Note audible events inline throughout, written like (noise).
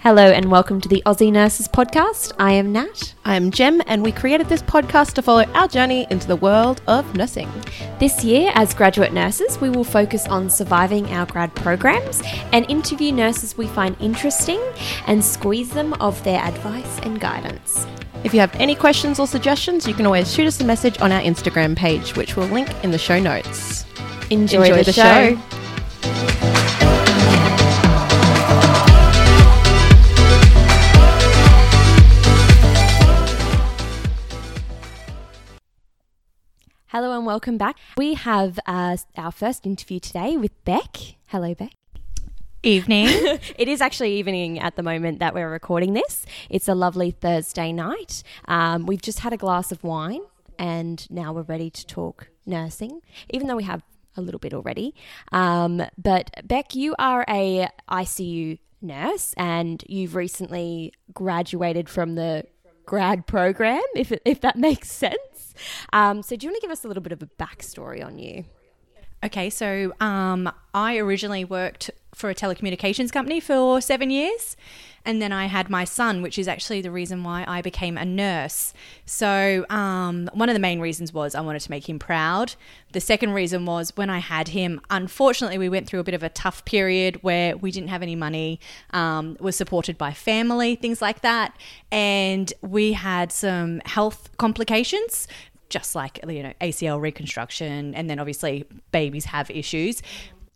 Hello and welcome to the Aussie Nurses Podcast. I am Nat. I'm Jem, and we created this podcast to follow our journey into the world of nursing. This year, as graduate nurses, we will focus on surviving our grad programs and interview nurses we find interesting and squeeze them of their advice and guidance. If you have any questions or suggestions, you can always shoot us a message on our Instagram page, which we'll link in the show notes. Enjoy, Enjoy the, the show. show. Hello and welcome back. We have uh, our first interview today with Bec. Hello, Bec. Evening. (laughs) it is actually evening at the moment that we're recording this. It's a lovely Thursday night. Um, we've just had a glass of wine and now we're ready to talk nursing, even though we have a little bit already. Um, but Bec, you are a ICU nurse and you've recently graduated from the grad program, if, if that (laughs) makes sense. Um, so, do you want to give us a little bit of a backstory on you? okay, so um, I originally worked for a telecommunications company for seven years. And then I had my son, which is actually the reason why I became a nurse. So, um, one of the main reasons was I wanted to make him proud. The second reason was when I had him, unfortunately, we went through a bit of a tough period where we didn't have any money, um, was supported by family, things like that. And we had some health complications just like you know ACL reconstruction, and then obviously babies have issues.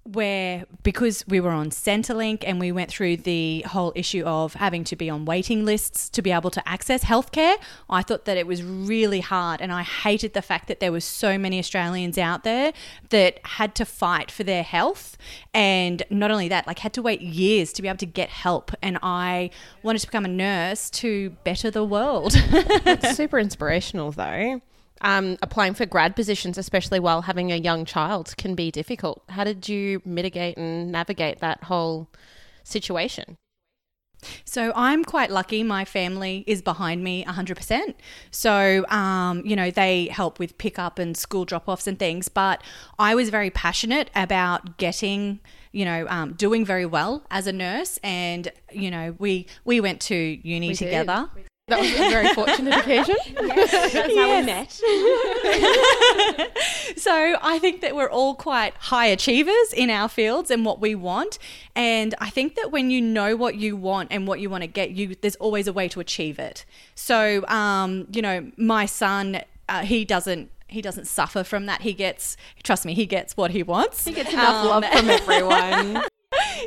Where because we were on Centrelink and we went through the whole issue of having to be on waiting lists to be able to access healthcare, I thought that it was really hard, and I hated the fact that there were so many Australians out there that had to fight for their health, and not only that, like had to wait years to be able to get help. And I wanted to become a nurse to better the world. (laughs) It's super inspirational, though. Um, applying for grad positions, especially while having a young child, can be difficult. How did you mitigate and navigate that whole situation? So I'm quite lucky. My family is behind me 100%. So, um, you know, they help with pickup and school drop offs and things. But I was very passionate about getting, you know, um, doing very well as a nurse. And, you know, we, we went to uni We did. That was a very fortunate occasion. (laughs) That's how we met. (laughs) So I think that we're all quite high achievers in our fields and what we want. And I think that when you know what you want and what you want to get, you there's always a way to achieve it. So, um, you know, my son, uh, he doesn't. He doesn't suffer from that. He gets, trust me, he gets what he wants. He Gets enough love from (laughs) everyone.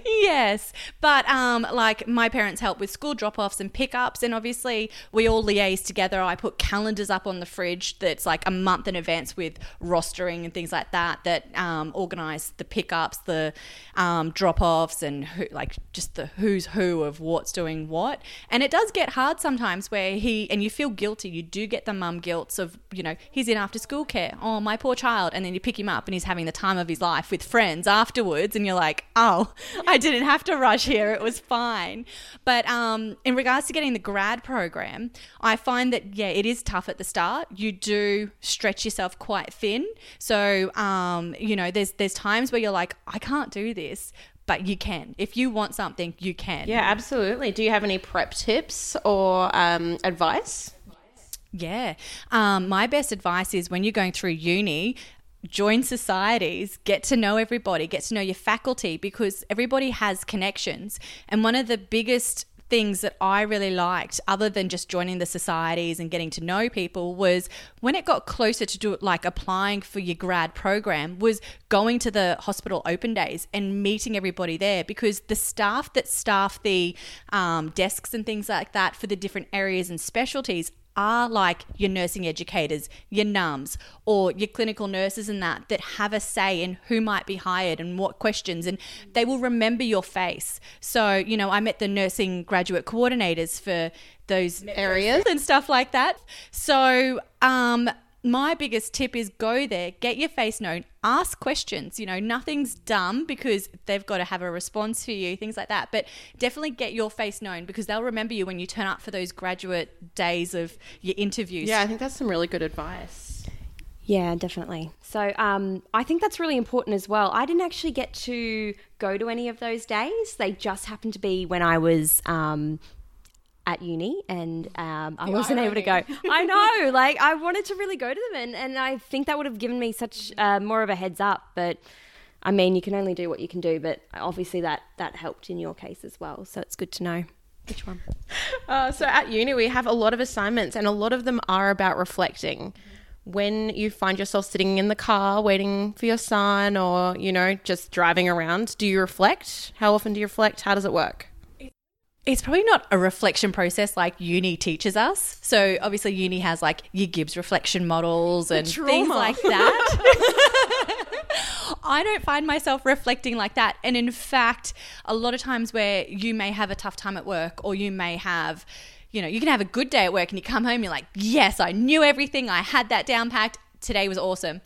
Yes but um like my parents help with school drop-offs and pickups and obviously we all liaise together. I put calendars up on the fridge that's like a month in advance with rostering and things like that that um, organize the pickups the um, drop-offs and who, like just the who's who of what's doing what. And it does get hard sometimes where he and you feel guilty you do get the mum guilt of you know he's in after school care. Oh my poor child. And then you pick him up and he's having the time of his life with friends afterwards and you're like oh (laughs) i didn't have to rush here it was fine but um, in regards to getting the grad program i find that yeah it is tough at the start you do stretch yourself quite thin so um, you know there's there's times where you're like i can't do this but you can if you want something you can yeah, absolutely. Do you have any prep tips or um, advice? Yeah. Um, my best advice is when you're going through uni, join societies, get to know everybody, get to know your faculty because everybody has connections. And one of the biggest things that I really liked, other than just joining the societies and getting to know people, was when it got closer to do it, like applying for your grad program, was going to the hospital open days and meeting everybody there because the staff that staff the um, desks and things like that for the different areas and specialties are like your nursing educators, your nums, or your clinical nurses and that that have a say in who might be hired and what questions, and they will remember your face. So, you know, I met the nursing graduate coordinators for those areas and stuff like that. So, um, my biggest tip is go there, get your face known, ask questions. You know, nothing's dumb because they've got to have a response for you, things like that. But definitely get your face known because they'll remember you when you turn up for those graduate days of your interviews. Yeah, I think that's some really good advice. Yeah, definitely. So um, I think that's really important as well. I didn't actually get to go to any of those days. They just happened to be when I was um, at uni and um, I wasn't able to go. I know, (laughs) like I wanted to really go to them and, and I think that would have given me such uh, more of a heads up. But I mean, you can only do what you can do. But obviously that, that helped in your case as well. So it's good to know which one. (laughs) Uh, so at uni, we have a lot of assignments, and a lot of them are about reflecting. When you find yourself sitting in the car waiting for your son, or you know, just driving around, do you reflect? How often do you reflect? How does it work? It's probably not a reflection process like uni teaches us. So obviously, uni has like your Gibbs reflection models and things like that. (laughs) I don't find myself reflecting like that. And in fact, a lot of times where you may have a tough time at work or you may have, you know, you can have a good day at work and you come home, you're like, yes, I knew everything, I had that down packed. Today was awesome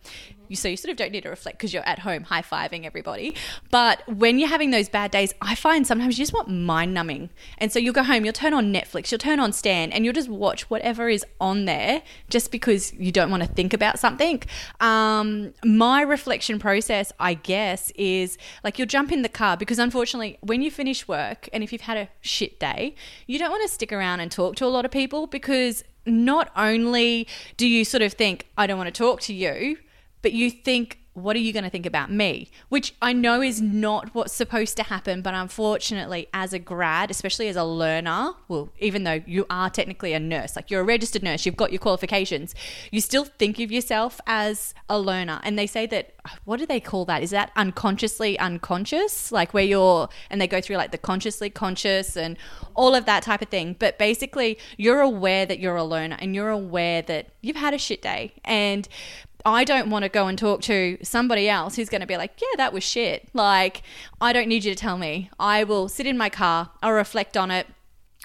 you so you sort of don't need to reflect because you're at home high fiving everybody. But when you're having those bad days, I find sometimes you just want mind numbing. And so you'll go home, you'll turn on Netflix, you'll turn on Stan, and you'll just watch whatever is on there just because you don't want to think about something. Um, my reflection process, I guess, is like you'll jump in the car because unfortunately, when you finish work and if you've had a shit day, you don't want to stick around and talk to a lot of people because not only do you sort of think, I don't want to talk to you, but you think what are you going to think about me? Which I know is not what's supposed to happen, but unfortunately, as a grad, especially as a learner, well, even though you are technically a nurse, like you're a registered nurse, you've got your qualifications, you still think of yourself as a learner. And they say that, what do they call that? Is that unconsciously unconscious? Like where you're, and they go through like the consciously conscious and all of that type of thing. But basically, you're aware that you're a learner and you're aware that you've had a shit day. And I don't want to go and talk to somebody else who's going to be like, yeah, that was shit. Like, I don't need you to tell me. I will sit in my car, I'll reflect on it,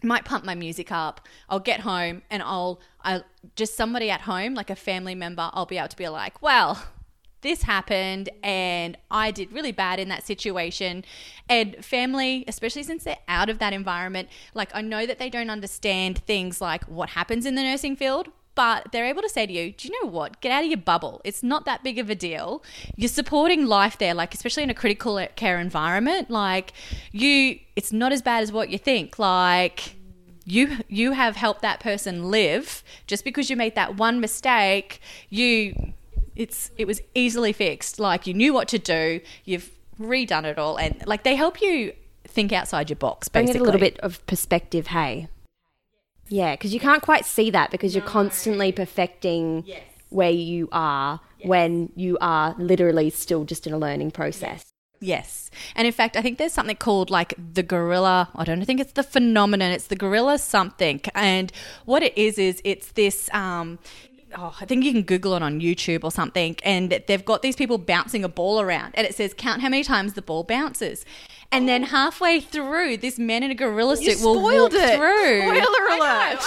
might pump my music up, I'll get home and I'll, I just somebody at home, like a family member, I'll be able to be like, well, this happened and I did really bad in that situation. And family, especially since they're out of that environment, like I know that they don't understand things like what happens in the nursing field but they're able to say to you, do you know what? Get out of your bubble. It's not that big of a deal. You're supporting life there, like especially in a critical care environment. Like you, it's not as bad as what you think. Like you, you have helped that person live just because you made that one mistake. You, it's it was easily fixed. Like you knew what to do. You've redone it all, and like they help you think outside your box. Basically, Bring it a little bit of perspective. Hey. Yeah, because you can't quite see that because you're constantly perfecting Yes. where you are when you are literally still just in a learning process. Yes. And in fact, I think there's something called like the gorilla. I don't think it's the phenomenon, it's the gorilla something. And what it is, is it's this. Um, Oh, I think you can Google it on YouTube or something, and they've got these people bouncing a ball around, and it says count how many times the ball bounces, and then oh. halfway through, this man in a gorilla suit will walk it. through. Spoiler alert. (laughs)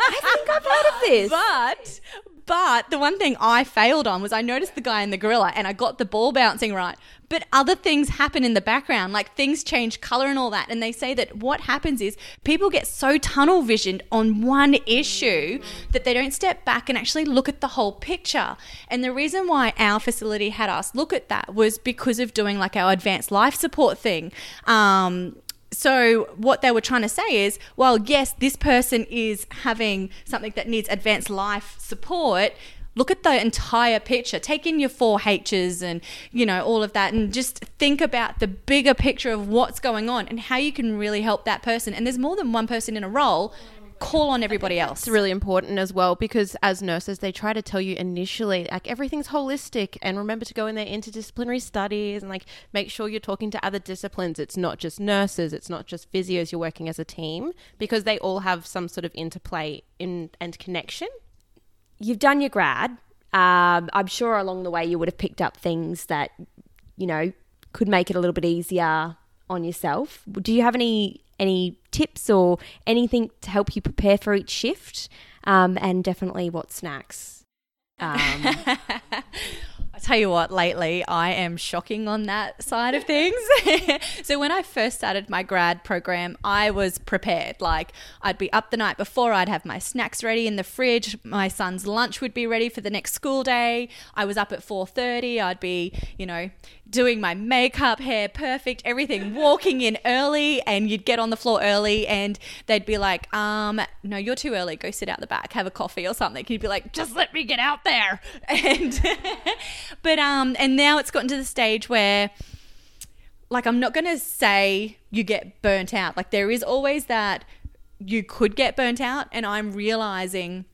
I think I've heard of this. But but the one thing I failed on was I noticed the guy in the gorilla and I got the ball bouncing right. But other things happen in the background, like things change color and all that. And they say that what happens is people get so tunnel visioned on one issue that they don't step back and actually look at the whole picture. And the reason why our facility had us look at that was because of doing like our advanced life support thing. Um, so what they were trying to say is well yes this person is having something that needs advanced life support look at the entire picture. Take in your four h's and you know all of that and just think about the bigger picture of what's going on and how you can really help that person. And there's more than one person in a role. Call on everybody else. It's really important as well because as nurses, they try to tell you initially like everything's holistic and remember to go in their interdisciplinary studies and like make sure you're talking to other disciplines. It's not just nurses, it's not just physios, you're working as a team because they all have some sort of interplay in and connection. You've done your grad. Um, I'm sure along the way you would have picked up things that, you know, could make it a little bit easier on yourself. Do you have any any tips or anything to help you prepare for each shift? Um, and definitely what snacks. (laughs) Um, I tell you what, lately I am shocking on that side of things. (laughs) so when I first started my grad program, I was prepared. Like I'd be up the night before, I'd have my snacks ready in the fridge, my son's lunch would be ready for the next school day. I was up at 4:30, I'd be, you know, doing my makeup, hair perfect, everything, walking in early, and you'd get on the floor early, and they'd be like, um, no, you're too early. Go sit out the back, have a coffee or something. You'd be like, just let me get out there. (laughs) And, (laughs) but, um, and now it's gotten to the stage where, like, I'm not going to say you get burnt out. Like, there is always that you could get burnt out, and I'm realizing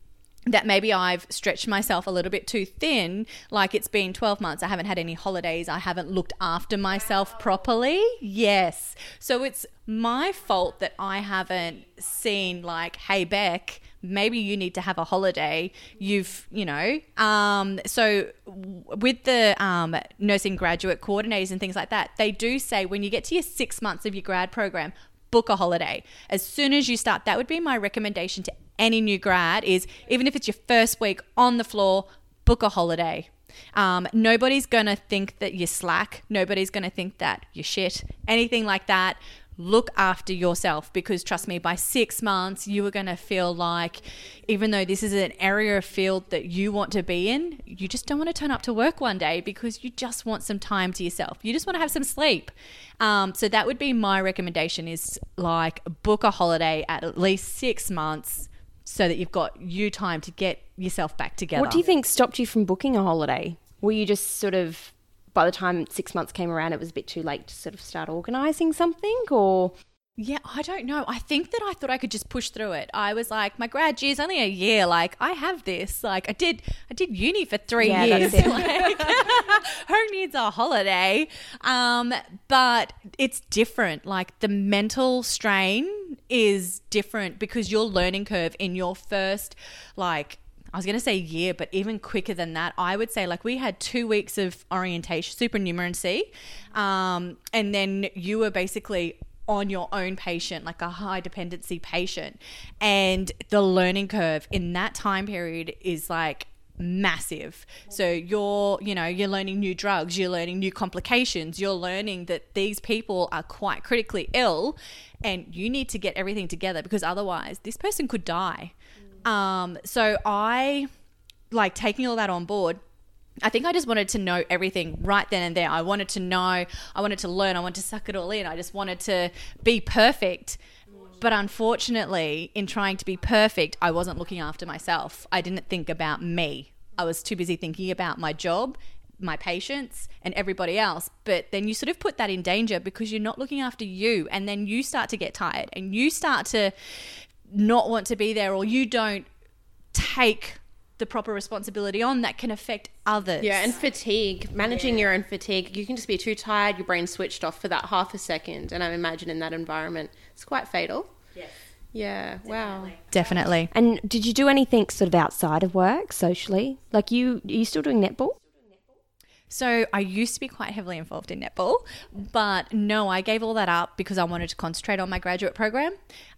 that maybe I've stretched myself a little bit too thin. Like it's been 12 months, I haven't had any holidays, I haven't looked after myself properly. Yes. So it's my fault that I haven't seen, like, hey, Bec, maybe you need to have a holiday. You've, you know, um, so with the um, nursing graduate coordinators and things like that, they do say when you get to your six months of your grad program, book a holiday as soon as you start that would be my recommendation to any new grad is even if it's your first week on the floor, book a holiday. Um, nobody's going to think that you're slack. Nobody's going to think that you're shit. Anything like that. Look after yourself because trust me, by six months, you are going to feel like, even though this is an area of field that you want to be in, you just don't want to turn up to work one day because you just want some time to yourself. You just want to have some sleep. Um, so that would be my recommendation: is like book a holiday at at least six months so that you've got you time to get yourself back together. What do you think stopped you from booking a holiday? Were you just sort of, by the time six months came around, it was a bit too late to sort of start organising something, or Yeah, I don't know. I think that I thought I could just push through it. I was like, my grad year's only a year. Like, I have this. Like, I did, I did uni for three Yeah, years. (laughs) like, (laughs) who needs a holiday? Um, but it's different. Like, the mental strain is different because your learning curve in your first, like. I was going to say year, but even quicker than that, I would say like we had two weeks of orientation, supernumeracy, um, and then you were basically on your own patient, like a high dependency patient. And the learning curve in that time period is like massive. So you're, you know, you're learning new drugs, you're learning new complications, you're learning that these people are quite critically ill and you need to get everything together because otherwise this person could die. Um, so I like taking all that on board. I think I just wanted to know everything right then and there. I wanted to know, I wanted to learn, I wanted to suck it all in. I just wanted to be perfect. But unfortunately, in trying to be perfect, I wasn't looking after myself. I didn't think about me. I was too busy thinking about my job, my patients, and everybody else. But then you sort of put that in danger because you're not looking after you. And then you start to get tired and you start to not want to be there or you don't take the proper responsibility on that can affect others. Yeah, and fatigue, managing your own fatigue. You can just be too tired, your brain switched off for that half a second. And I imagine in that environment, it's quite fatal. Yes. Yeah, wow. Definitely. and did you do anything sort of outside of work socially? Like you, are you still doing netball? So I used to be quite heavily involved in netball, but no, I gave all that up because I wanted to concentrate on my graduate program.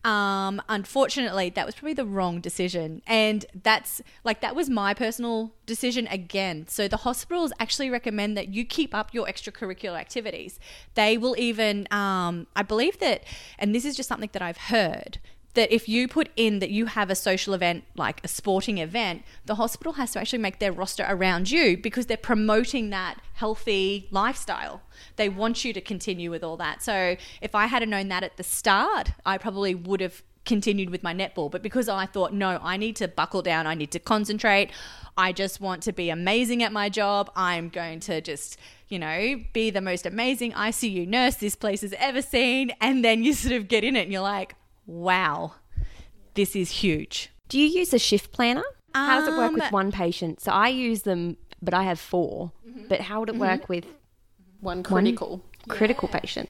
Um, unfortunately, that was probably the wrong decision, and that's like that was my personal decision again. So the hospitals actually recommend that you keep up your extracurricular activities. They will even, um, I believe that, and this is just something that I've heard that if you put in that you have a social event like a sporting event, the hospital has to actually make their roster around you because they're promoting that healthy lifestyle. They want you to continue with all that. So if I had known that at the start, I probably would have continued with my netball. But because I thought, no, I need to buckle down, I need to concentrate. I just want to be amazing at my job. I'm going to just, you know, be the most amazing ICU nurse this place has ever seen. And then you sort of get in it and you're like, wow, this is huge. Do you use a shift planner? How does it work with Um, one patient? So I use them, but I have 4 But how would it work with One critical. critical patient?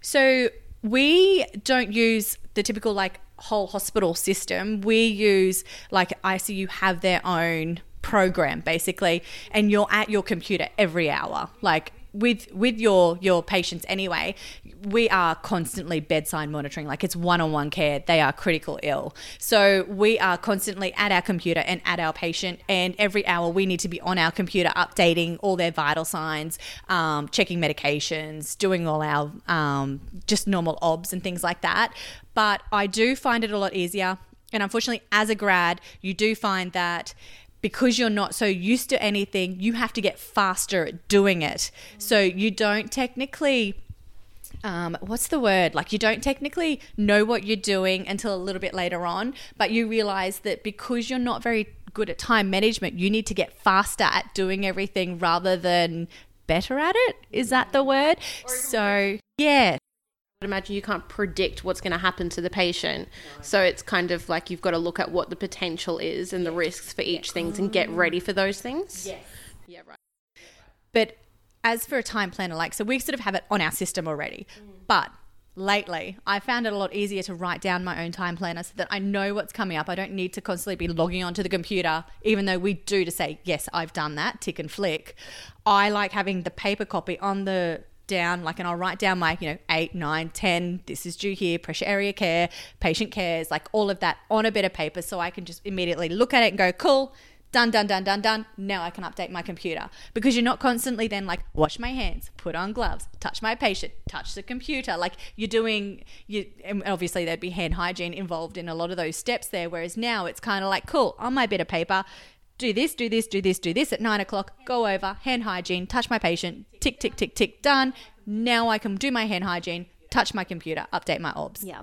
So we don't use the typical like whole hospital system. We use like ICU have their own program basically and you're at your computer every hour like with with your your patients anyway, we are constantly bedside monitoring. Like it's one on one care. They are critical ill, so we are constantly at our computer and at our patient. And every hour we need to be on our computer updating all their vital signs, um, checking medications, doing all our um, just normal obs and things like that. But I do find it a lot easier. And unfortunately, as a grad, you do find that because you're not so used to anything, you have to get faster at doing it. So you don't technically. Um, what's the word? Like, you don't technically know what you're doing until a little bit later on, but you realize that because you're not very good at time management, you need to get faster at doing everything rather than better at it. Is that the word? So, yeah, imagine you can't predict what's going to happen to the patient. So it's kind of like you've got to look at what the potential is and the risks for each things and get ready for those things. Yes. Yeah, right. But as for a time planner, like, so we sort of have it on our system already. Mm. But lately, I found it a lot easier to write down my own time planner so that I know what's coming up. I don't need to constantly be logging onto the computer, even though we do to say, yes, I've done that, tick and flick. I like having the paper copy on the down like and I'll write down my you know 8 9 10 this is due here pressure area care patient cares like all of that on a bit of paper so I can just immediately look at it and go cool done done done done done. Now I can update my computer. Because you're not constantly then like wash my hands put on gloves touch my patient touch the computer. Like you're doing you obviously there'd be hand hygiene involved in a lot of those steps there whereas now it's kind of like cool on my bit of paper do this, do this, do this, do this at nine o'clock, go over, hand hygiene, touch my patient, tick, tick, tick, tick, done. Now I can do my hand hygiene, touch my computer, update my obs. Yeah.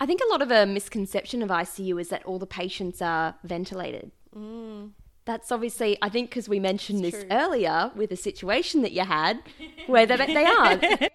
I think a lot of a misconception of ICU is that all the patients are ventilated. Mm. That's obviously, I think, because we mentioned this earlier with a situation that you had where they, they aren't. (laughs)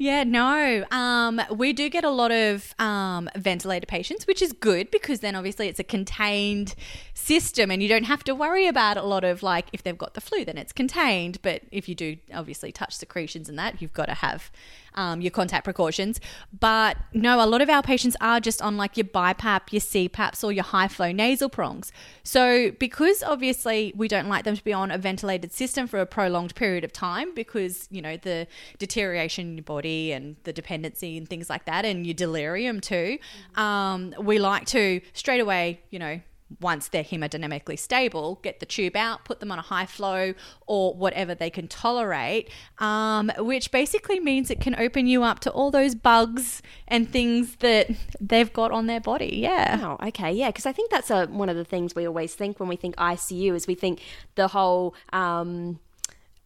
Yeah, no. Um, we do get a lot of um, ventilator patients, which is good because then obviously it's a contained system and you don't have to worry about a lot of like if they've got the flu, then it's contained. But if you do obviously touch secretions and that, you've got to have um, your contact precautions. But no, a lot of our patients are just on like your BiPAP, your CPAPs, or your high flow nasal prongs. So because obviously we don't like them to be on a ventilated system for a prolonged period of time because you know the deterioration in your body and the dependency and things like that, and your delirium too. Um, we like to straight away, you know, once they're hemodynamically stable, get the tube out, put them on a high flow or whatever they can tolerate, um, which basically means it can open you up to all those bugs and things that they've got on their body. Yeah. Oh, okay, yeah, because I think that's a, one of the things we always think when we think ICU is we think the whole um,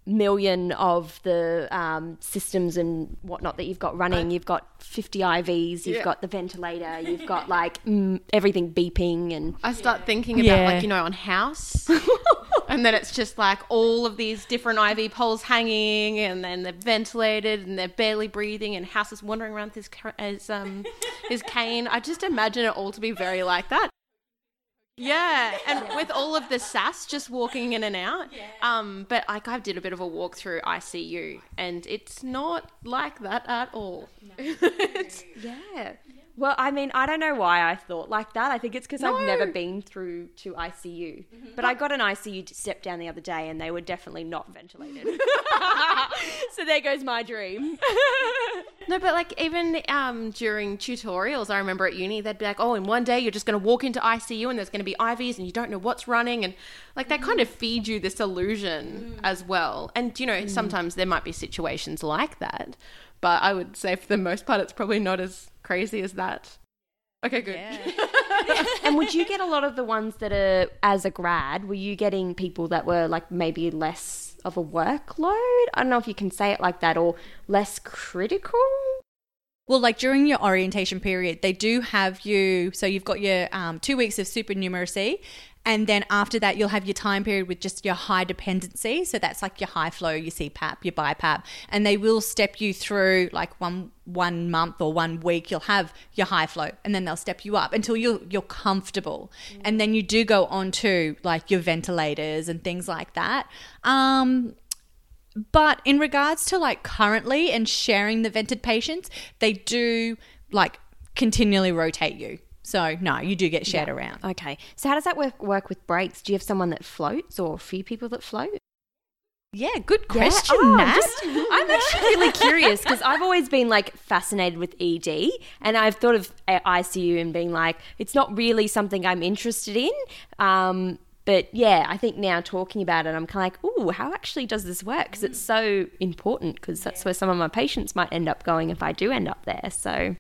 million of the um, systems and whatnot that you've got running. You've got 50 IVs, you've Yeah. got the ventilator, you've got like (laughs) mm, everything beeping and I start thinking about Yeah. like you know on House, and then it's just like all of these different IV poles hanging, and then they're ventilated and they're barely breathing, and House is wandering around with his his um his cane. I just imagine it all to be very like that. Yeah, and with all of the sass just walking in and out. Yeah. Um, but like I did a bit of a walk through ICU, and it's not like that at all. (laughs) It's- Yeah. Well, I mean, I don't know why I thought like that. I think it's because I've never been through to ICU. Mm-hmm. But I got an ICU step down the other day and they were definitely not ventilated. (laughs) so there goes my dream. (laughs) No, but like even um, during tutorials, I remember at uni, they'd be like, "Oh, in one day you're just going to walk into ICU and there's going to be IVs and you don't know what's running," and like they kind of mm-hmm. feed you this illusion mm. as well. And you know, mm. sometimes there might be situations like that, but I would say for the most part, it's probably not as crazy as that. Okay, good. (laughs) and would you get a lot of the ones that are, as a grad, were you getting people that were like maybe less of a workload? I don't know if you can say it like that or less critical? Well, like during your orientation period, they do have you. So you've got your um, two weeks of supernumeracy, and then after that, you'll have your time period with just your high dependency. So that's like your high flow, your CPAP, your BiPAP, and they will step you through like one one month or one week. You'll have your high flow, and then they'll step you up until you're you're comfortable, and then you do go on to like your ventilators and things like that. Um, but in regards to like currently and sharing the vented patients, they do like continually rotate you. So no, you do get shared around. Okay. So how does that work, work with breaks? Do you have someone that floats or a few people that float? Yeah, good Yeah. question, Oh, Nat. just- I'm actually really curious because I've always been like fascinated with ED, and I've thought of uh, ICU and being like, it's not really something I'm interested in. Um, but yeah, I think now talking about it, I'm kind of like, ooh, how actually does this work? Because it's so important. Because that's where some of my patients might end up going if I do end up there. So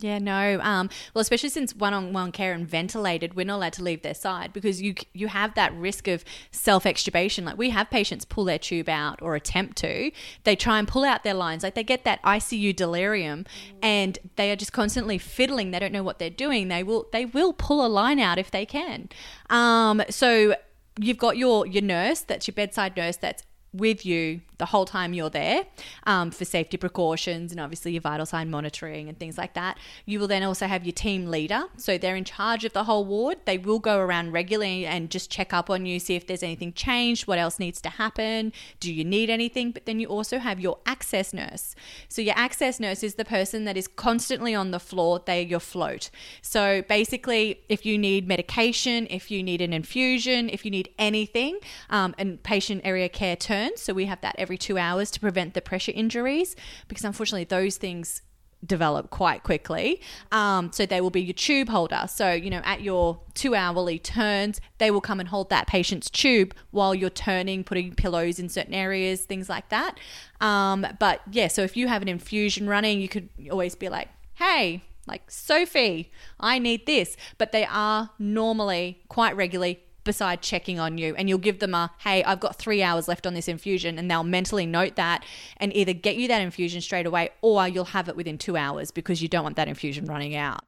Yeah, no. Um, well, especially since one-on-one care and ventilated, we're not allowed to leave their side because you you have that risk of self-extubation. Like we have patients pull their tube out or attempt to. They try and pull out their lines. Like they get that ICU delirium, and they are just constantly fiddling. They don't know what they're doing. They will they will pull a line out if they can. Um, so you've got your your nurse that's your bedside nurse that's with you the whole time you're there um, for safety precautions and obviously your vital sign monitoring and things like that. You will then also have your team leader. So they're in charge of the whole ward. They will go around regularly and just check up on you, see if there's anything changed, what else needs to happen, do you need anything? But then you also have your access nurse. So your access nurse is the person that is constantly on the floor, they're your float. So basically, if you need medication, if you need an infusion, if you need anything, um, and patient area care turns. So we have that every two hours to prevent the pressure injuries because unfortunately those things develop quite quickly. Um, so they will be your tube holder. So, you know, at your two hourly turns, they will come and hold that patient's tube while you're turning, putting pillows in certain areas, things like that. Um, but yeah, so if you have an infusion running, you could always be like, hey, like Sophie, I need this. But they are normally quite regularly beside checking on you and you'll give them a hey i've got three hours left on this infusion and they'll mentally note that and either get you that infusion straight away or you'll have it within two hours because you don't want that infusion running out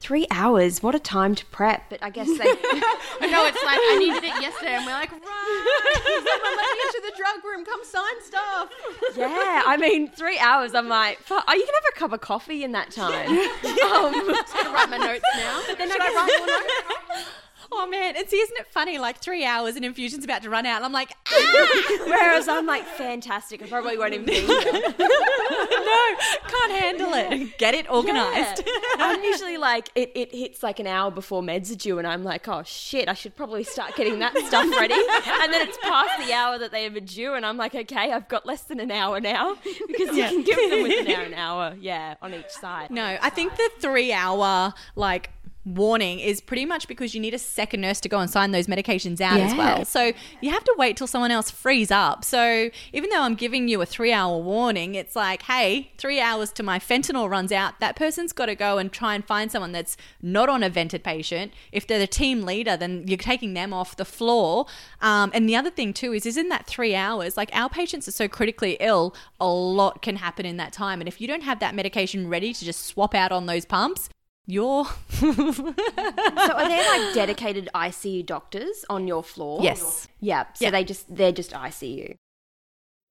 three hours, what a time to prep. But I guess they. (laughs) I know it's like I needed it yesterday, and we're like, right, someone let me into the drug room. Come sign stuff. yeah, I mean, three hours. I'm like, fuck, oh, you can have a cup of coffee in that time. (laughs) um, I'm just Gonna write my notes now. But then Should I I write more notes? Oh man and see isn't it funny like three hours and infusion's about to run out and i'm like "Ah!" (laughs) Whereas I'm like, fantastic. I probably won't even be here. (laughs) no can't handle it get it organized Yeah. I'm usually like, it, it hits like an hour before meds are due, and I'm like, oh shit, I should probably start getting that stuff ready. And then it's past the hour that they are due, and I'm like, okay, I've got less than an hour now because Yeah. you can give them within an hour, yeah, on each side. No, I think the three hour like warning is pretty much because you need a second nurse to go and sign those medications out as well. So you have to wait till someone else frees up. So even though I'm giving you a three hour warning, it's like, hey, three hours to my fentanyl runs out. That person's got to go and try and find someone that's not on a vented patient. If they're the team leader, then you're taking them off the floor. Um, and the other thing too is, is in that three hours, like our patients are so critically ill, a lot can happen in that time. And if you don't have that medication ready to just swap out on those pumps, you're So are there like dedicated ICU doctors on your floor? Yes. Yeah. So Yeah. they just they're just ICU.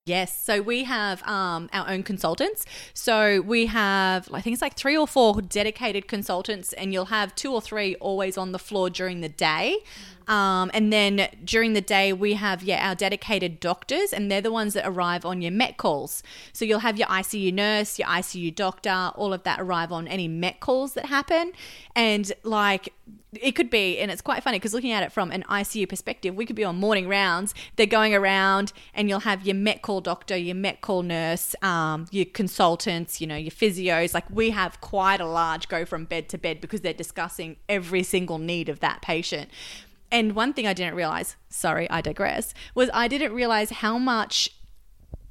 Yes, so we have um, our own consultants. So we have, I think it's like three or four dedicated consultants, and you'll have two or three always on the floor during the day. Um, and then during the day, we have, yeah, our dedicated doctors, and they're the ones that arrive on your MET calls. So you'll have your ICU nurse, your ICU doctor, all of that arrive on any MET calls that happen. And like, it could be, and it's quite funny because looking at it from an ICU perspective, we could be on morning rounds. They're going around, and you'll have your Met call doctor, your Met call nurse, um, your consultants, you know, your physios. Like we have quite a large go from bed to bed because they're discussing every single need of that patient. And one thing I didn't realize, sorry, I digress, was I didn't realize how much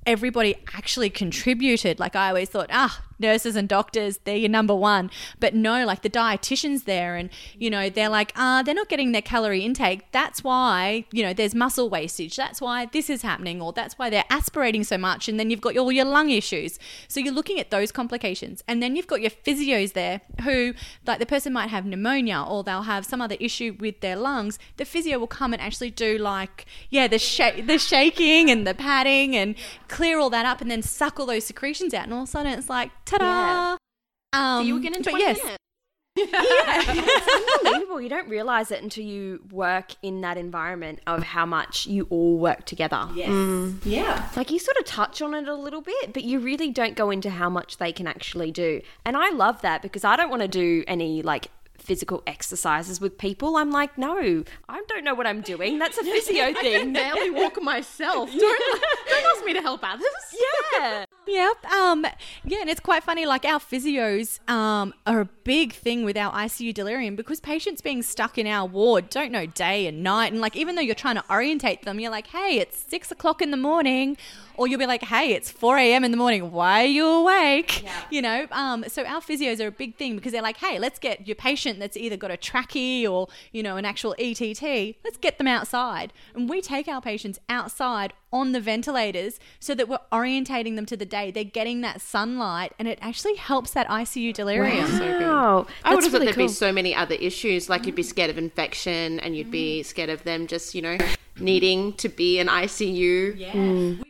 everybody actually contributed. Like I always thought, ah, nurses and doctors, they're your number one. But no, like the dietitians there and, you know, they're like, ah, they're not getting their calorie intake. That's why, you know, there's muscle wastage. That's why this is happening, or that's why they're aspirating so much. And then you've got all your lung issues. So you're looking at those complications. And then you've got your physios there who, like the person might have pneumonia or they'll have some other issue with their lungs. The physio will come and actually do like, yeah, the, sh- the shaking and the padding and clear all that up and then suck all those secretions out. And all of a sudden it's like, ta-da! Um, So you but 20 yes, minutes. (laughs) (laughs) (laughs) It's unbelievable. You don't realize it until you work in that environment of how much you all work together. Yes. Yeah. Like you sort of touch on it a little bit, but you really don't go into how much they can actually do. And I love that because I don't want to do any like physical exercises with people. I'm like, no, I don't know what I'm doing. That's a physio thing. I can barely walk myself. Don't, don't ask me to help others. yeah. Yep. Um, yeah, and it's quite funny. Like our physios um, are a big thing with our ICU delirium because patients being stuck in our ward don't know day and night. And like, even though you're trying to orientate them, you're like, hey, it's six o'clock in the morning. Or you'll be like, hey, it's 4 a.m. in the morning. Why are you awake? You know, um, so our physios are a big thing because they're like, hey, let's get your patient that's either got a trachea or, you know, an actual ETT, let's get them outside. And we take our patients outside on the ventilators so that we're orientating them to the day. They're getting that sunlight and it actually helps that ICU delirium. Wow. I would That's have thought really there'd cool. be so many other issues. Like you'd be scared of infection, and you'd be scared of them just, you know, needing to be in ICU. Yeah.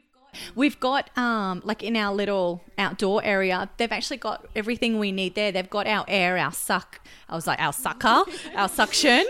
We've got um like in our little outdoor area, they've actually got everything we need there. They've got our air, our suck. I was like our sucker, our suction,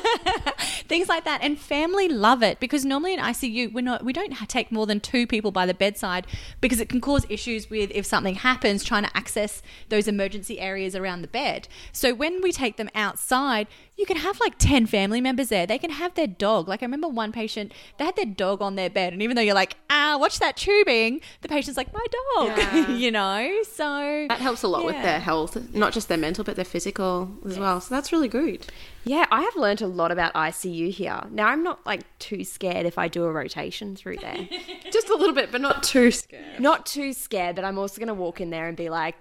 (laughs) things like that. And family love it because normally in ICU we're not we don't take more than two people by the bedside because it can cause issues with if something happens trying to access those emergency areas around the bed. So when we take them outside, you can have like 10 family members there. They can have their dog. Like I remember one patient, they had their dog on their bed and even though you're like, "Ah, watch that tubing," the patient's like, "My dog." Yeah. (laughs) you know? So That helps a lot with their health, not just their mental, but their physical as well. So that's really good. Yeah, I have learned a lot about ICU here. Now I'm not like too scared if I do a rotation through there. (laughs) Just a little bit, but not too scared. not too scared, but I'm also going to walk in there and be like,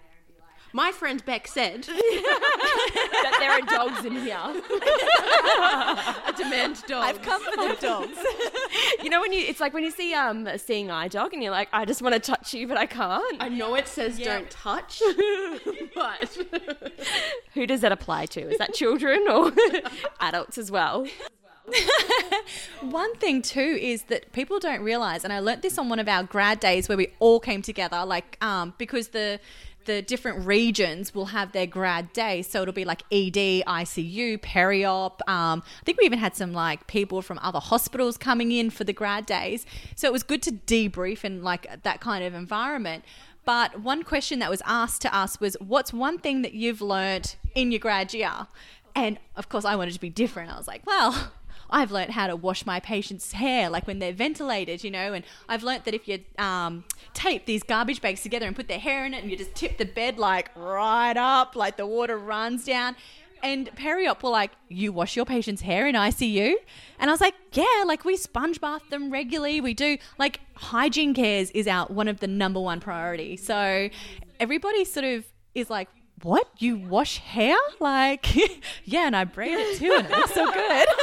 My friend Bec said, (laughs) that there are dogs in here. I demand dog. I've come for the dogs. (laughs) You know when you it's like when you see um a seeing eye dog and you're like, I just want to touch you, but I can't. I know it says don't touch, (laughs) but Who does that apply to? Is that children or adults as well? One thing too is that people don't realize, and I learnt this on one of our grad days where we all came together, like um, because the the different regions will have their grad day, so it'll be like ED, ICU, periop. Um, I think we even had some like people from other hospitals coming in for the grad days, so it was good to debrief in like that kind of environment. But one question that was asked to us was, "What's one thing that you've learnt in your grad year?" And of course, I wanted to be different. I was like, "Well." I've learnt how to wash my patients' hair, like when they're ventilated, you know, and I've learnt that if you um, tape these garbage bags together and put their hair in it and you just tip the bed like right up, like the water runs down. And periop were like, You wash your patient's hair in ICU? And I was like, Yeah, like we sponge bath them regularly. We do, like, hygiene cares is our one of the number one priority. So everybody sort of is like, what you wash hair like (laughs) yeah and i braid it too and it looks so good (laughs)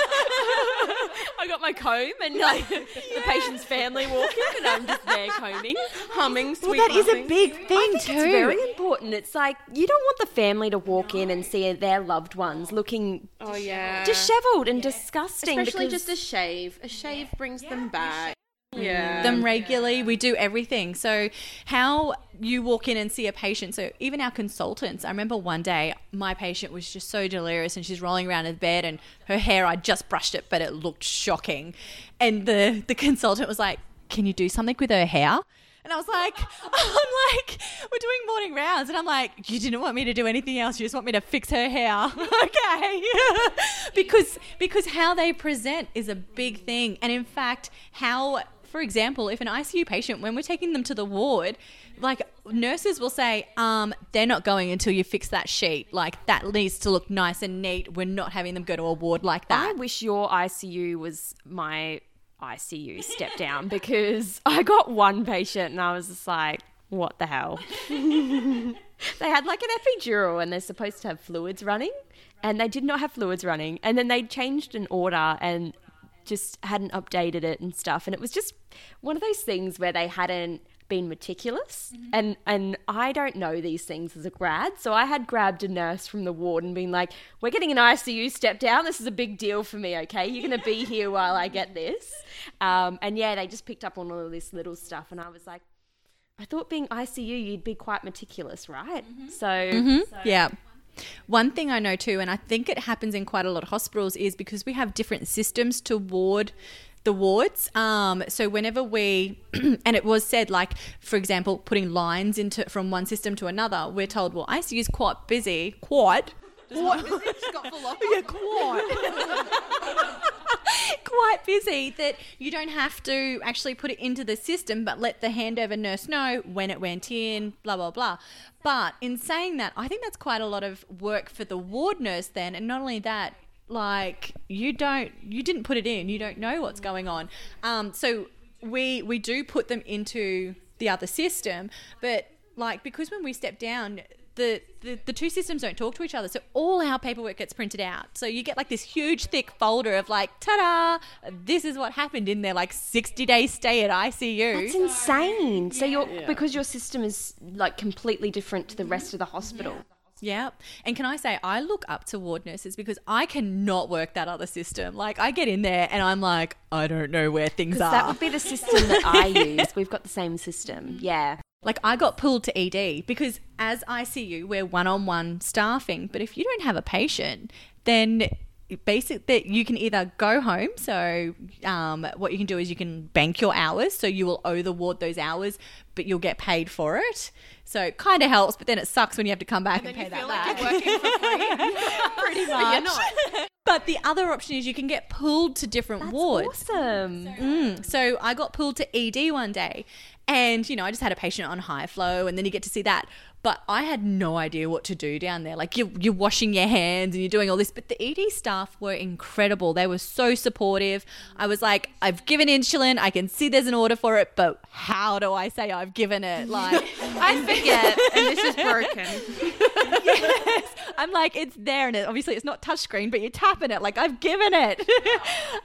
I got my comb and like the patient's family walking and I'm just there combing. humming well sweet that is a big thing I think too it's very important. It's like you don't want the family to walk in and see their loved ones looking Oh yeah, disheveled and disgusting. especially because- just a shave. A shave brings them back. Yeah, them regularly. We do everything. So, how you walk in and see a patient. So, even our consultants. I remember one day my patient was just so delirious and she's rolling around in bed and her hair, I just brushed it, but it looked shocking. And the, the (laughs) consultant was like, Can you do something with her hair? And I was like, (laughs) I'm like, we're doing morning rounds. And I'm like, you didn't want me to do anything else. You just want me to fix her hair. (laughs) okay. because, because how they present is a big thing. And in fact, how, for example, if an ICU patient, when we're taking them to the ward, like nurses will say, um, they're not going until you fix that sheet. Like that needs to look nice and neat. We're not having them go to a ward like that. I wish your ICU was my ICU step down because (laughs) I got one patient and I was just like, what the hell? (laughs) they had like an epidural and they're supposed to have fluids running and they did not have fluids running. And then they changed an order and just hadn't updated it and stuff. And it was just one of those things where they hadn't been meticulous. Mm-hmm. And and I don't know these things as a grad. So I had grabbed a nurse from the ward and been like we're getting an ICU step down. This is a big deal for me okay? You're going to be here while I get this. Um, and yeah they just picked up on all of this little stuff. And I was like I thought being ICU you'd be quite meticulous right? Mm-hmm. Mm-hmm. So Yeah. One thing I know too, and I think it happens in quite a lot of hospitals, is because we have different systems to ward the wards. Um, so whenever we, (clears throat) and it was said, like for example, putting lines into from one system to another, we're told, well, ICU is quite busy, quite. What? (laughs) yeah, quite. (laughs) quite busy that you don't have to actually put it into the system, but let the handover nurse know when it went in, blah, blah, blah. But in saying that, I think that's quite a lot of work for the ward nurse then. And not only that, like you don't you didn't put it in you don't know what's going on um, so we we do put them into the other system but like because when we step down the, the, the two systems don't talk to each other. So all our paperwork gets printed out. So you get like this huge thick folder of like, ta da, this is what happened in their like 60 day stay at ICU. That's insane. So you're because your system is like completely different to the rest of the hospital. Yeah. And can I say, I look up to ward nurses because I cannot work that other system. Like, I get in there and I'm like, I don't know where things are. That would be the system that I (laughs) use. We've got the same system. Yeah. Like I got pulled to ED because as ICU we're one-on-one staffing, but if you don't have a patient, then basic that you can either go home. So um, what you can do is you can bank your hours. So you will owe the ward those hours but you'll get paid for it. So it kind of helps but then it sucks when you have to come back and, And pay that back like you're working for free. (laughs) (laughs) pretty much. but the other option is you can get pulled to different wards. Awesome. Mm. So I got pulled to ED one day, and you know I just had a patient on high flow, and then you get to see that. But I had no idea what to do down there. Like you're, you're washing your hands and you're doing all this. But the ED staff were incredible. They were so supportive. I was like, I've given insulin. I can see there's an order for it, but how do I say I've given it? Like (laughs) I forget, and this is broken. (laughs) (laughs) yes. I'm like, it's there, and it, obviously it's not touchscreen, but you're tapping it like I've given it.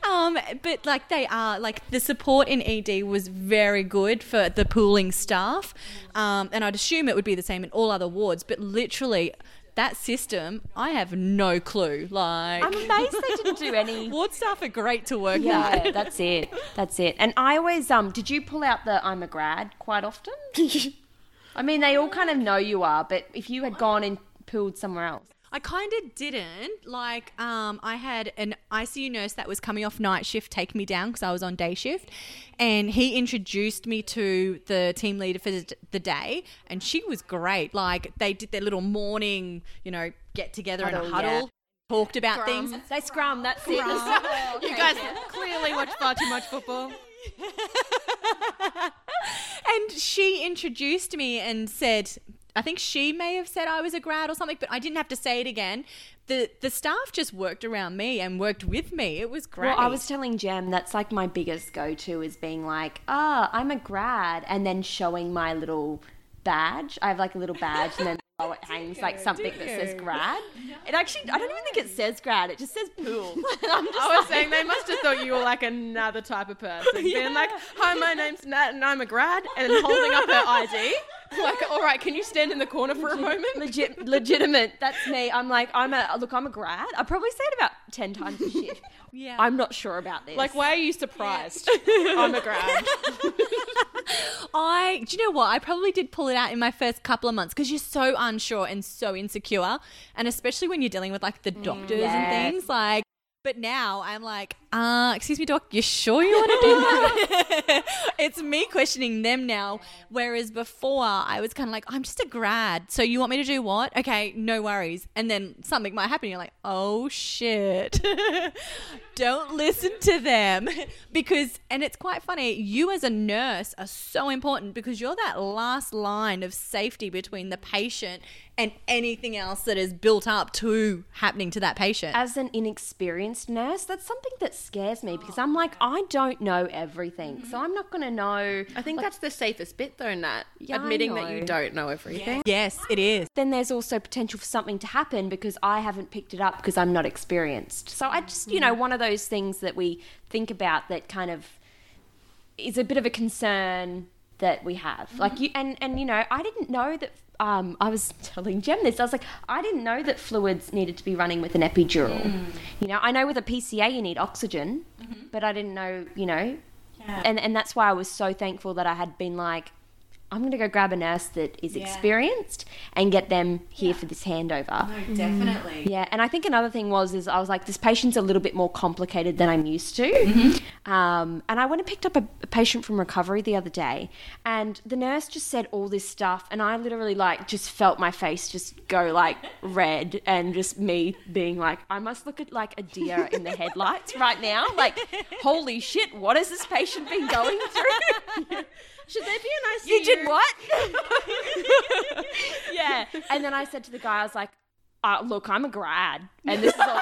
(laughs) um, but like they are, like the support in ED was very good for the pooling staff, um, and I'd assume it would be the same in all other wards. But literally, that system, I have no clue. Like, I'm amazed they didn't do any. (laughs) ward staff are great to work with. Yeah, at. that's it. That's it. And I always um. Did you pull out the I'm a grad quite often? I mean, they all kind of know you are, but if you had gone and pooled somewhere else, I kind of didn't. Like, um, I had an ICU nurse that was coming off night shift take me down because I was on day shift, and he introduced me to the team leader for the day, and she was great. Like, they did their little morning, you know, get together in a Huddle, huddle, yeah. talked about things. they scrum. That's it. (laughs) You guys clearly watch far too much football. (laughs) and she introduced me and said I think she may have said I was a grad or something, but I didn't have to say it again. The the staff just worked around me and worked with me. It was great. Well, I was telling Jem that's like my biggest go-to is being like, ah, I'm a grad, and then showing my little badge. I have like a little badge, and then below it hangs like something that says grad. It actually, I don't even think it says grad. It just says pool. (laughs) I'm just I was saying they must have thought you were like another type of person, (laughs) being like, "Hi, my name's Nat, and I'm a grad," and holding up her ID. (laughs) Like, all right, can you stand in the corner for a moment? legit, legitimate. That's me. I'm like, I'm a look. I'm a grad. I probably say it about ten times a shift. Yeah. I'm not sure about this. Like, why are you surprised? I'm a grad. I, do you know what? I probably did pull it out in my first couple of months because you're so unsure and so insecure. And especially when you're dealing with like the doctors and mm. things. Like, but now I'm like, uh, excuse me, doc, you sure you want to do that? (laughs) it's me questioning them now. Whereas before I was kind of like, I'm just a grad. So you want me to do what? Okay, no worries. And then something might happen. You're like, oh shit. (laughs) Don't listen to them. (laughs) because, and it's quite funny, you as a nurse are so important because you're that last line of safety between the patient and anything else that is built up to happening to that patient. as an inexperienced nurse, that's something that scares me because I'm like, I don't know everything, so I'm not going to know. I think that's the safest bit, though, Nat. Yeah, Admitting that you don't know everything. yes, it is. Then there's also potential for something to happen because I haven't picked it up because I'm not experienced. So I just, you know, one of those things that we think about that kind of is a bit of a concern that we have. Like you, and and you know, I didn't know that. Um, I was (laughs) telling Jem this. I was like, I didn't know that fluids needed to be running with an epidural. You know, I know with a PCA you need oxygen, but I didn't know. You know, and and that's why I was so thankful that I had been like, I'm going to go grab a nurse that is experienced and get them here for this handover. definitely. Yeah, and I think another thing was is I was like, this patient's a little bit more complicated than I'm used to. Um, and I went and picked up a, a patient from recovery the other day, and the nurse just said all this stuff, and I literally like just felt my face just go like (laughs) red, and just me being like, I must look at like a deer in the headlights right now. Like, (laughs) holy shit, what has this patient been going through? (laughs) Should there be an ICU? You did what? (laughs) yeah. And then I said to the guy, I was like, uh, look, I'm a grad. And this is all. (laughs)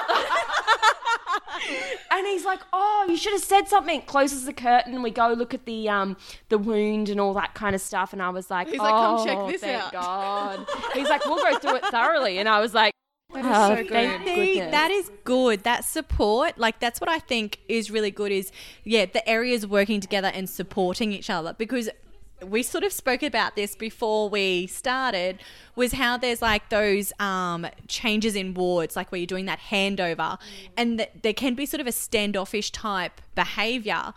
and he's like, oh, you should have said something. Closes the curtain. We go look at the um the wound and all that kind of stuff. And I was like, He's oh, like, "Come check this thank out." God. He's like, we'll go through it thoroughly. And I was like, is oh, so good. thank See, that is good. That support, like that's what I think is really good. Is yeah, the areas working together and supporting each other because we sort of spoke about this before we started. Was how there's like those um, changes in wards, like where you're doing that handover, and that there can be sort of a standoffish type behaviour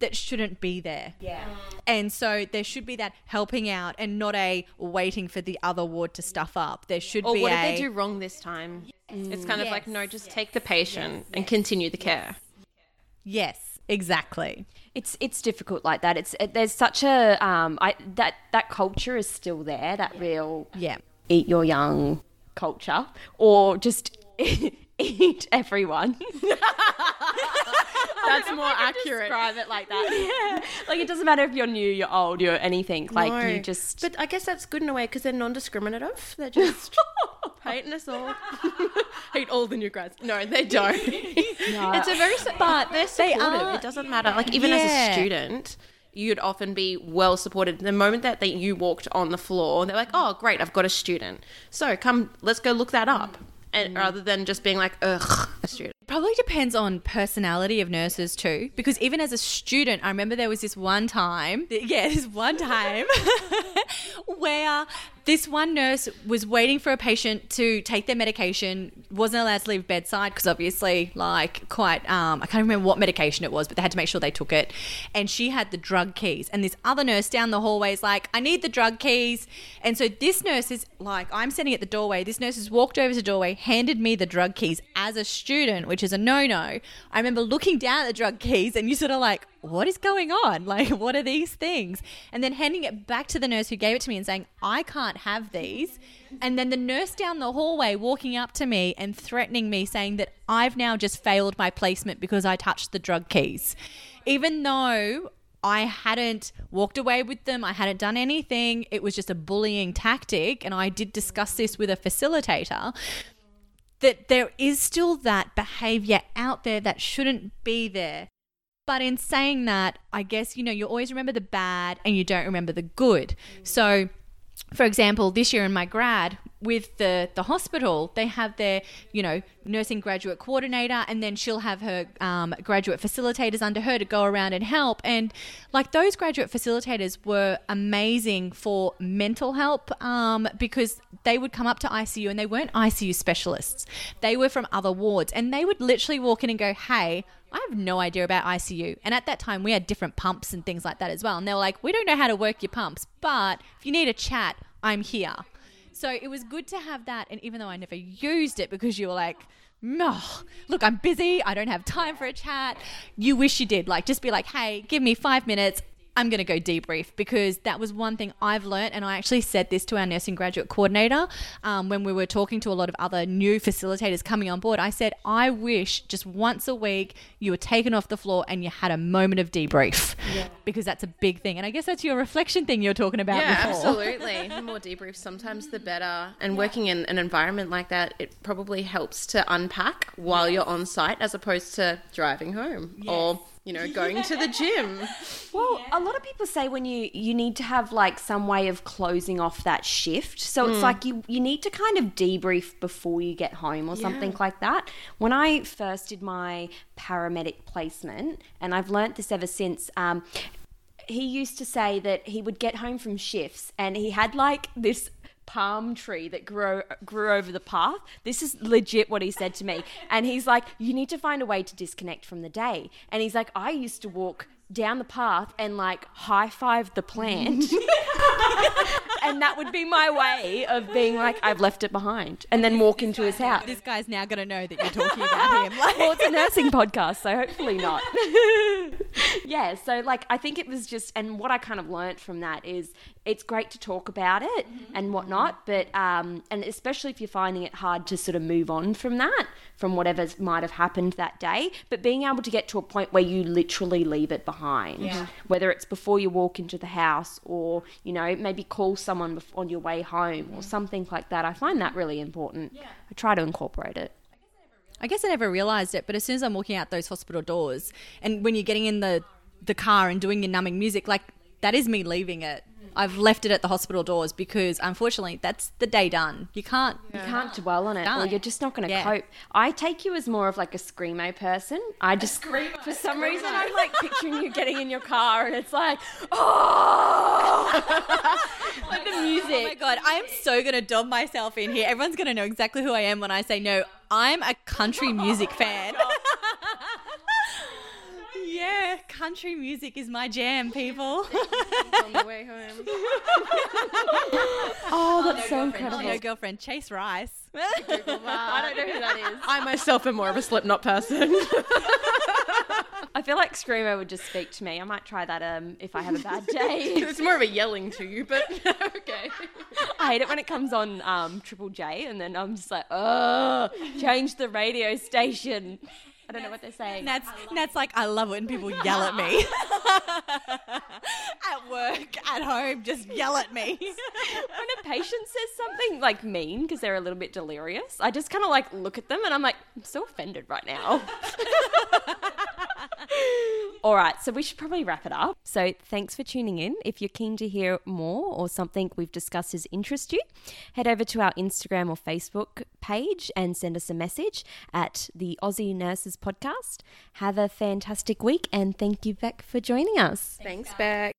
that shouldn't be there. yeah. And so there should be that helping out and not a waiting for the other ward to stuff up. There should be. Or be what a did they do wrong this time? It's kind of like, no, just take the patient and continue the care. Yes, exactly. It's it's difficult like that. It's it, there's such a um I that that culture is still there. That real Yeah. eat your young culture, or just (laughs) eat everyone. (laughs) That's more accurate. Describe it like that. Yeah, like it doesn't matter if you're new, you're old, you're anything. Like No. you just. But I guess that's good in a way because they're non-discriminative. They're just (laughs) hating us all. (laughs) Hate all the new grads. No, they don't. It's a very, but they're They supportive. are- it doesn't matter. Like even as a student, you'd often be well supported. The moment that they, you walked on the floor, they're like, "Oh, great, I've got a student. So come, let's go look that up." And mm. rather than just being like, "Ugh, student." Probably depends on personality of nurses too, because even as a student, I remember there was this one time, (laughs) yeah, this one time (laughs) where this one nurse was waiting for a patient to take their medication, wasn't allowed to leave bedside because obviously, like, quite, um, I can't remember what medication it was, but they had to make sure they took it. And she had the drug keys, and this other nurse down the hallway is like, I need the drug keys. And so this nurse is like, I'm sitting at the doorway. This nurse has walked over to the doorway, handed me the drug keys as a student, which is a no no. I remember looking down at the drug keys, and you sort of like, what is going on? (laughs) Like, what are these things? And then handing it back to the nurse who gave it to me and saying, I can't have these. And then the nurse down the hallway walking up to me and threatening me, saying that I've now just failed my placement because I touched the drug keys. Even though I hadn't walked away with them, I hadn't done anything, it was just a bullying tactic. And I did discuss this with a facilitator that there is still that behavior out there that shouldn't be there. But in saying that, I guess, you know, you always remember the bad and you don't remember the good. Mm. So, for example, this year in my grad, with the, the hospital, they have their, you know, nursing graduate coordinator, and then she'll have her um, graduate facilitators under her to go around and help. And like those graduate facilitators were amazing for mental help um, because they would come up to ICU and they weren't ICU specialists. They were from other wards, and they would literally walk in and go, Hey, I have no idea about ICU. And at that time, we had different pumps and things like that as well. And they were like, we don't know how to work your pumps, but if you need a chat, I'm here. So it was good to have that. And even though I never used it because you were like, no, look, I'm busy. I don't have time for a chat. You wish you did. Like, just be like, hey, give me five minutes. I'm going to go debrief because that was one thing I've learned. And I actually said this to our nursing graduate coordinator um, when we were talking to a lot of other new facilitators coming on board. I said, I wish just once a week you were taken off the floor and you had a moment of debrief because that's a big thing. And I guess that's your reflection thing you're talking about Yeah, before. absolutely. The more debriefs, sometimes the better. And working in an environment like that, it probably helps to unpack while you're on site as opposed to driving home or, you know, (laughs) going to the gym. Well, a lot of people say when you you need to have like some way of closing off that shift. So it's like you you need to kind of debrief before you get home or something like that. When I first did my paramedic placement, and I've learnt this ever since. Um, he used to say that he would get home from shifts and he had like this palm tree that grew grew over the path. This is legit what he said to me. And he's like, "You need to find a way to disconnect from the day." And he's like, "I used to walk down the path and like high five the plant (laughs) (laughs) and that would be my way of being like, I've left it behind, and then walk into his house. This guy's now going to know that you're talking about him. (laughs) Like, well, it's a nursing (laughs) podcast, so hopefully not. yeah, so like I think it was just, and what I kind of learnt from that is it's great to talk about it and whatnot, but um, and especially if you're finding it hard to sort of move on from that, from whatever might have happened that day, but being able to get to a point where you literally leave it behind, Yeah. whether it's before you walk into the house or you know maybe call someone on your way home or something like that. I find that really important. I try to incorporate it. I guess I never realized it, but as soon as I'm walking out those hospital doors, and when you're getting in the the car and doing your numbing music, like that is me leaving it. I've left it at the hospital doors because unfortunately that's the day done. You can't. You can't dwell on it, or you're just not going to Yeah. cope. I take you as more of like a screamo person. I just, for some reason, I'm like picturing you getting in your car, and it's like, (laughs) oh, like the music. Oh my god, I am so gonna dub myself in here. Everyone's gonna know exactly who I am when I say no. I'm a country (laughs) music fan. Yeah, country music is my jam, people. (laughs) on the way home. (laughs) Oh, that's so no incredible. girlfriend, Chase Rice. (laughs) I don't know who that is. I myself am more of a Slipknot person. I feel like screamo would just speak to me. I might try that um if I have a bad day. it's more of a yelling to you, but okay. I hate it when it comes on um, Triple J, and then I'm just like, oh, change the radio station. I don't know what they're saying. Nat's, Nat's like, I love it when people yell at me. (laughs) at work, at home, just yell at me. (laughs) when a patient says something like mean because they're a little bit delirious, I just kind of like look at them and I'm like, I'm so offended right now. (laughs) (laughs) All right, so we should probably wrap it up. So thanks for tuning in. If you're keen to hear more or something we've discussed has interested you, head over to our Instagram or Facebook page and send us a message at the Aussie Nurses Podcast. Have a fantastic week and thank you, Bec, for joining us. Thanks, Bec.